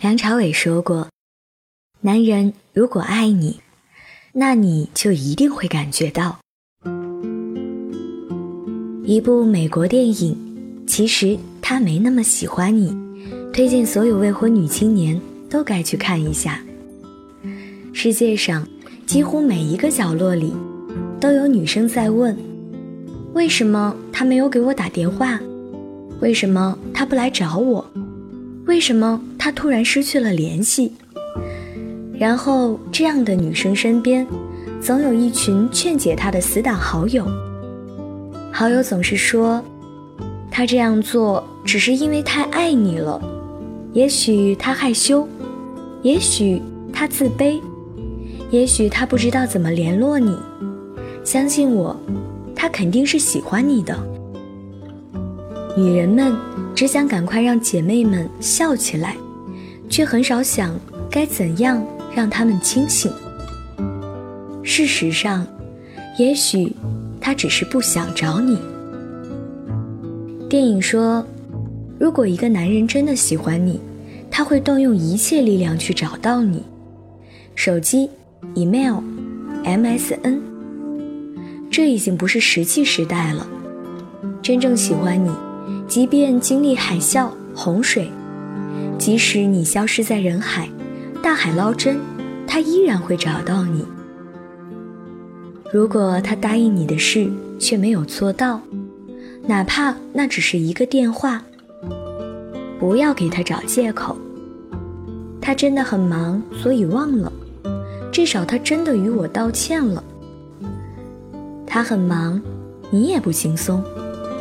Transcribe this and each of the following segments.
梁朝伟说过：“男人如果爱你，那你就一定会感觉到。”一部美国电影，其实他没那么喜欢你，推荐所有未婚女青年都该去看一下。世界上几乎每一个角落里，都有女生在问：为什么他没有给我打电话？为什么他不来找我？为什么他突然失去了联系？然后，这样的女生身边，总有一群劝解她的死党好友。好友总是说，他这样做只是因为太爱你了。也许他害羞，也许他自卑，也许他不知道怎么联络你。相信我，他肯定是喜欢你的。女人们只想赶快让姐妹们笑起来，却很少想该怎样让她们清醒。事实上，也许他只是不想找你。电影说，如果一个男人真的喜欢你，他会动用一切力量去找到你。手机、email、MSN，这已经不是石器时代了。真正喜欢你。即便经历海啸、洪水，即使你消失在人海，大海捞针，他依然会找到你。如果他答应你的事却没有做到，哪怕那只是一个电话，不要给他找借口。他真的很忙，所以忘了。至少他真的与我道歉了。他很忙，你也不轻松，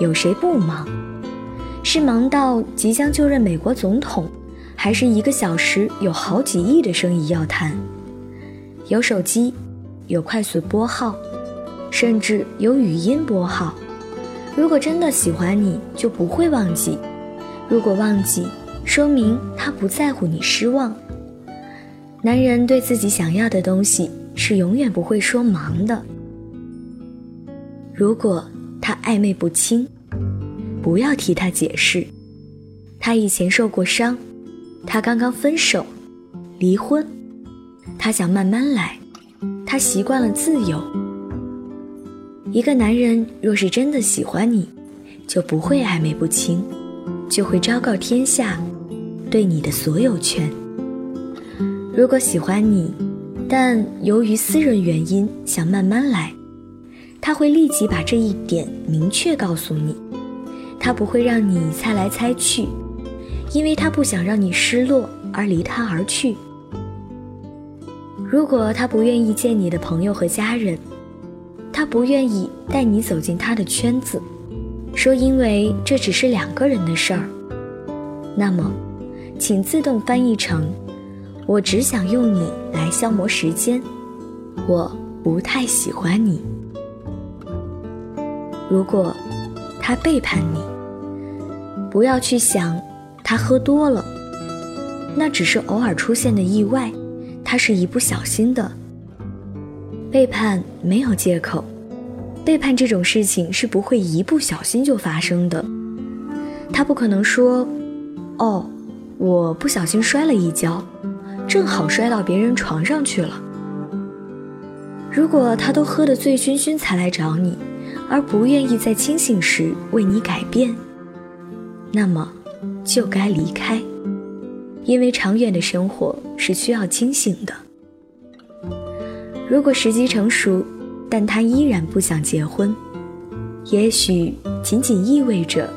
有谁不忙？是忙到即将就任美国总统，还是一个小时有好几亿的生意要谈？有手机，有快速拨号，甚至有语音拨号。如果真的喜欢你，就不会忘记；如果忘记，说明他不在乎你失望。男人对自己想要的东西是永远不会说忙的。如果他暧昧不清。不要替他解释，他以前受过伤，他刚刚分手，离婚，他想慢慢来，他习惯了自由。一个男人若是真的喜欢你，就不会暧昧不清，就会昭告天下，对你的所有权。如果喜欢你，但由于私人原因想慢慢来，他会立即把这一点明确告诉你。他不会让你猜来猜去，因为他不想让你失落而离他而去。如果他不愿意见你的朋友和家人，他不愿意带你走进他的圈子，说因为这只是两个人的事儿，那么，请自动翻译成：我只想用你来消磨时间，我不太喜欢你。如果。他背叛你，不要去想他喝多了，那只是偶尔出现的意外，他是一不小心的。背叛没有借口，背叛这种事情是不会一不小心就发生的。他不可能说：“哦，我不小心摔了一跤，正好摔到别人床上去了。”如果他都喝得醉醺醺才来找你。而不愿意在清醒时为你改变，那么就该离开，因为长远的生活是需要清醒的。如果时机成熟，但他依然不想结婚，也许仅仅意味着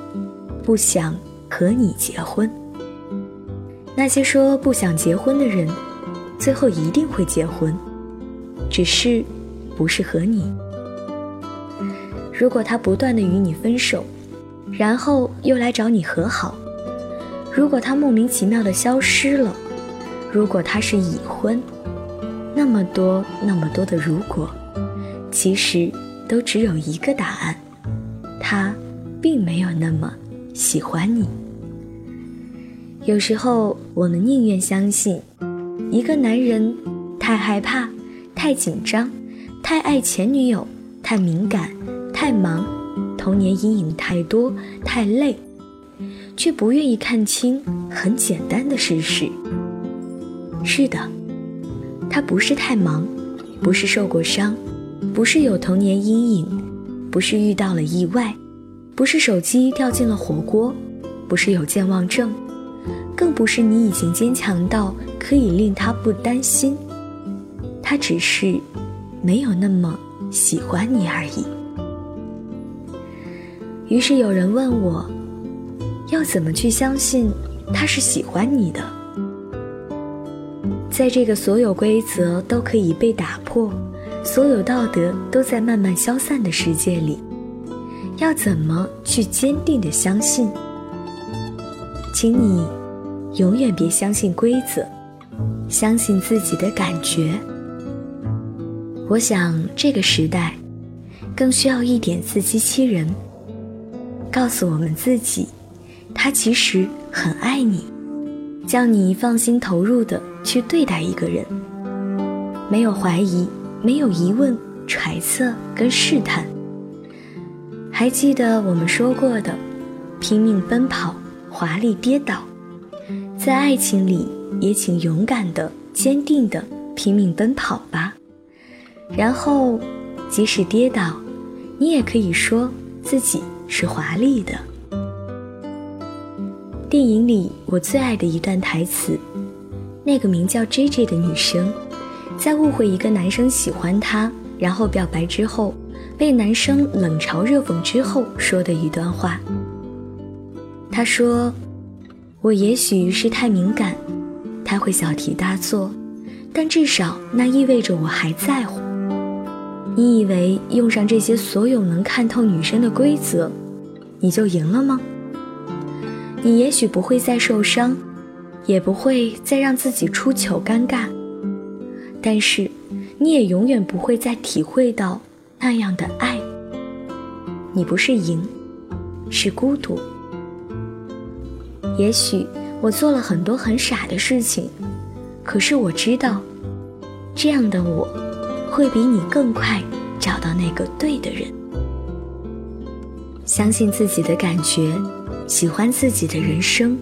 不想和你结婚。那些说不想结婚的人，最后一定会结婚，只是不是和你。如果他不断的与你分手，然后又来找你和好；如果他莫名其妙的消失了；如果他是已婚，那么多那么多的如果，其实都只有一个答案：他并没有那么喜欢你。有时候，我们宁愿相信，一个男人太害怕、太紧张、太爱前女友、太敏感。太忙，童年阴影太多，太累，却不愿意看清很简单的事实。是的，他不是太忙，不是受过伤，不是有童年阴影，不是遇到了意外，不是手机掉进了火锅，不是有健忘症，更不是你已经坚强到可以令他不担心。他只是没有那么喜欢你而已。于是有人问我，要怎么去相信他是喜欢你的？在这个所有规则都可以被打破，所有道德都在慢慢消散的世界里，要怎么去坚定的相信？请你永远别相信规则，相信自己的感觉。我想这个时代，更需要一点自欺欺人。告诉我们自己，他其实很爱你，叫你放心投入的去对待一个人，没有怀疑，没有疑问、揣测跟试探。还记得我们说过的，拼命奔跑，华丽跌倒，在爱情里也请勇敢的、坚定的拼命奔跑吧。然后，即使跌倒，你也可以说自己。是华丽的。电影里我最爱的一段台词，那个名叫 J J 的女生，在误会一个男生喜欢她，然后表白之后，被男生冷嘲热讽之后说的一段话。她说：“我也许是太敏感，他会小题大做，但至少那意味着我还在乎。”你以为用上这些所有能看透女生的规则，你就赢了吗？你也许不会再受伤，也不会再让自己出糗尴尬，但是你也永远不会再体会到那样的爱。你不是赢，是孤独。也许我做了很多很傻的事情，可是我知道，这样的我。会比你更快找到那个对的人。相信自己的感觉，喜欢自己的人生。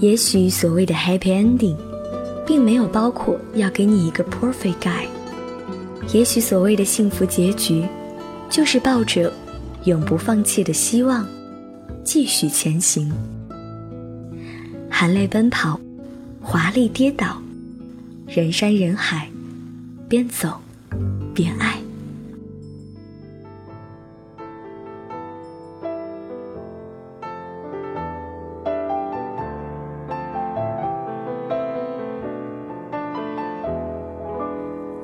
也许所谓的 happy ending，并没有包括要给你一个 perfect guy。也许所谓的幸福结局，就是抱着永不放弃的希望，继续前行。含泪奔跑，华丽跌倒，人山人海，边走。边爱。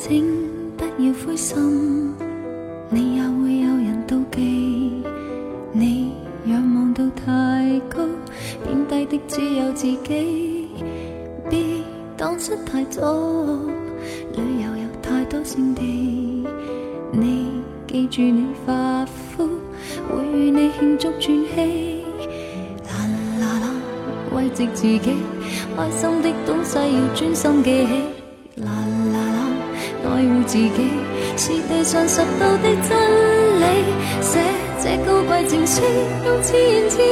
请不要灰心，你也会有人妒忌。你仰望到太高，贬低的只有自己。别当失太早，旅游有太多胜地。你记住，你发肤会与你庆祝转机。啦啦啦，慰藉自己，开心的东西要专心记起。啦啦啦，爱护自己是地上拾到的真理。写这高贵情书，用自言自语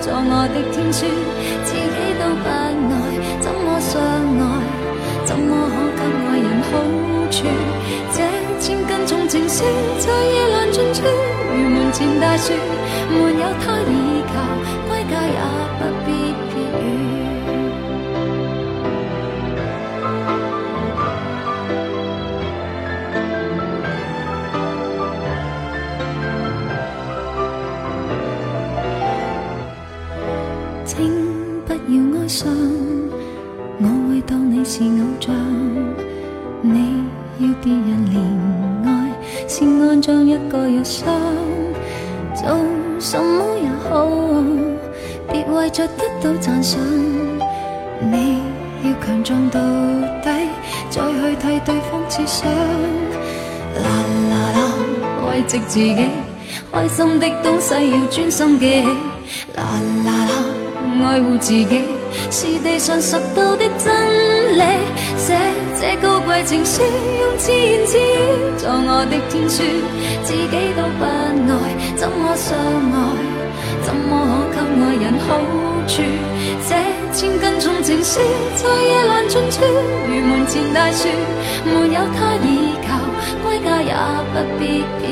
作我的天书，自己都不爱，怎么相爱？怎么可给爱人好处？这千斤重情书在夜阑尽处，如门前大树，没有他倚靠，归家也不不要哀伤，我会当你是偶像，你要别人怜。爱，先安装一个药箱，做什么也好，别为着得到赞赏。你要强壮到底，再去替对方设想。啦啦啦，慰藉自己，开心的东西要专心记起。啦啦啦，爱护自己，是地上拾到的真理。写这高贵情书，用自言自语作我的天书，自己都不爱，怎么相爱？怎么可给爱人好？处。这千斤重情书，在夜阑尽处，如门前大树，没有他倚靠，归家也不必偏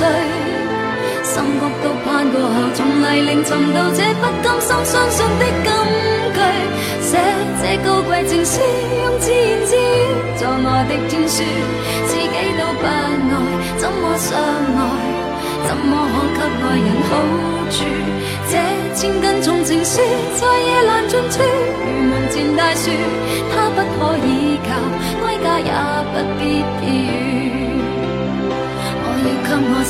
远。心谷都攀过后，从泥泞寻到这不甘心相信的金句，写这高贵情书，用自言自语作我的天书，自己都不爱，怎么相爱？怎么可给爱人好处？这千斤重情书，在夜阑尽处，如门前大树，它不可以